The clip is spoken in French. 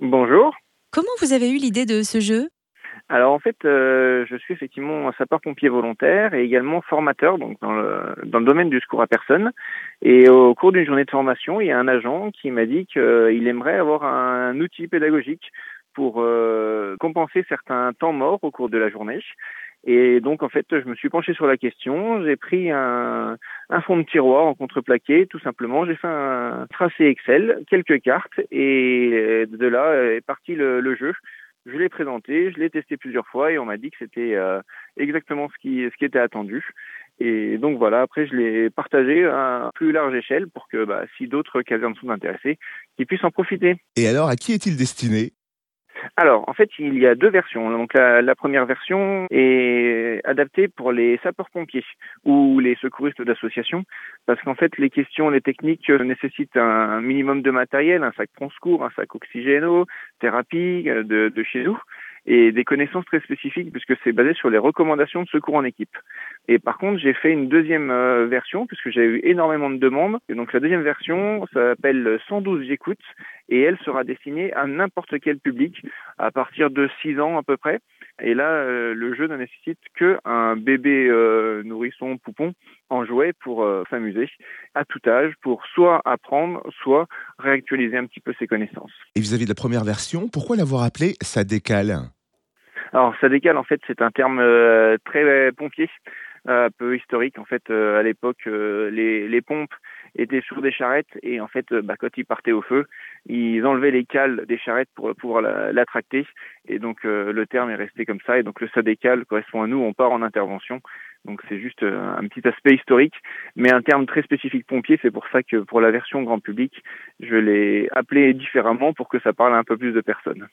Bonjour. Comment vous avez eu l'idée de ce jeu? Alors en fait, euh, je suis effectivement un sapeur-pompier volontaire et également formateur donc dans le, dans le domaine du secours à personne. Et au cours d'une journée de formation, il y a un agent qui m'a dit qu'il aimerait avoir un outil pédagogique pour euh, compenser certains temps morts au cours de la journée. Et donc, en fait, je me suis penché sur la question. J'ai pris un, un fond de tiroir en contreplaqué, tout simplement. J'ai fait un tracé Excel, quelques cartes, et de là est parti le, le jeu. Je l'ai présenté, je l'ai testé plusieurs fois, et on m'a dit que c'était euh, exactement ce qui, ce qui était attendu. Et donc voilà, après je l'ai partagé à plus large échelle pour que bah, si d'autres casernes sont intéressés, qu'ils puissent en profiter. Et alors, à qui est-il destiné? Alors, en fait, il y a deux versions. Donc, la, première version est adaptée pour les sapeurs-pompiers ou les secouristes d'association, parce qu'en fait, les questions, les techniques nécessitent un minimum de matériel, un sac prend secours, un sac oxygéno, thérapie euh, de, de chez nous et des connaissances très spécifiques puisque c'est basé sur les recommandations de secours en équipe. Et par contre, j'ai fait une deuxième euh, version puisque j'ai eu énormément de demandes. Et donc la deuxième version s'appelle 112 j'écoute et elle sera destinée à n'importe quel public à partir de 6 ans à peu près. Et là, euh, le jeu ne nécessite qu'un bébé euh, nourrisson poupon en jouet pour euh, s'amuser à tout âge, pour soit apprendre, soit réactualiser un petit peu ses connaissances. Et vis-à-vis de la première version, pourquoi l'avoir appelé Ça décale Alors, ça décale, en fait, c'est un terme euh, très pompier, un peu historique. En fait, à l'époque, les, les pompes étaient sur des charrettes et en fait, bah, quand ils partaient au feu, ils enlevaient les cales des charrettes pour pouvoir la, la tracter et donc le terme est resté comme ça et donc le ça décale correspond à nous, on part en intervention donc c'est juste euh, un petit aspect historique, mais un terme très spécifique pompier. C'est pour ça que pour la version grand public, je l'ai appelé différemment pour que ça parle à un peu plus de personnes.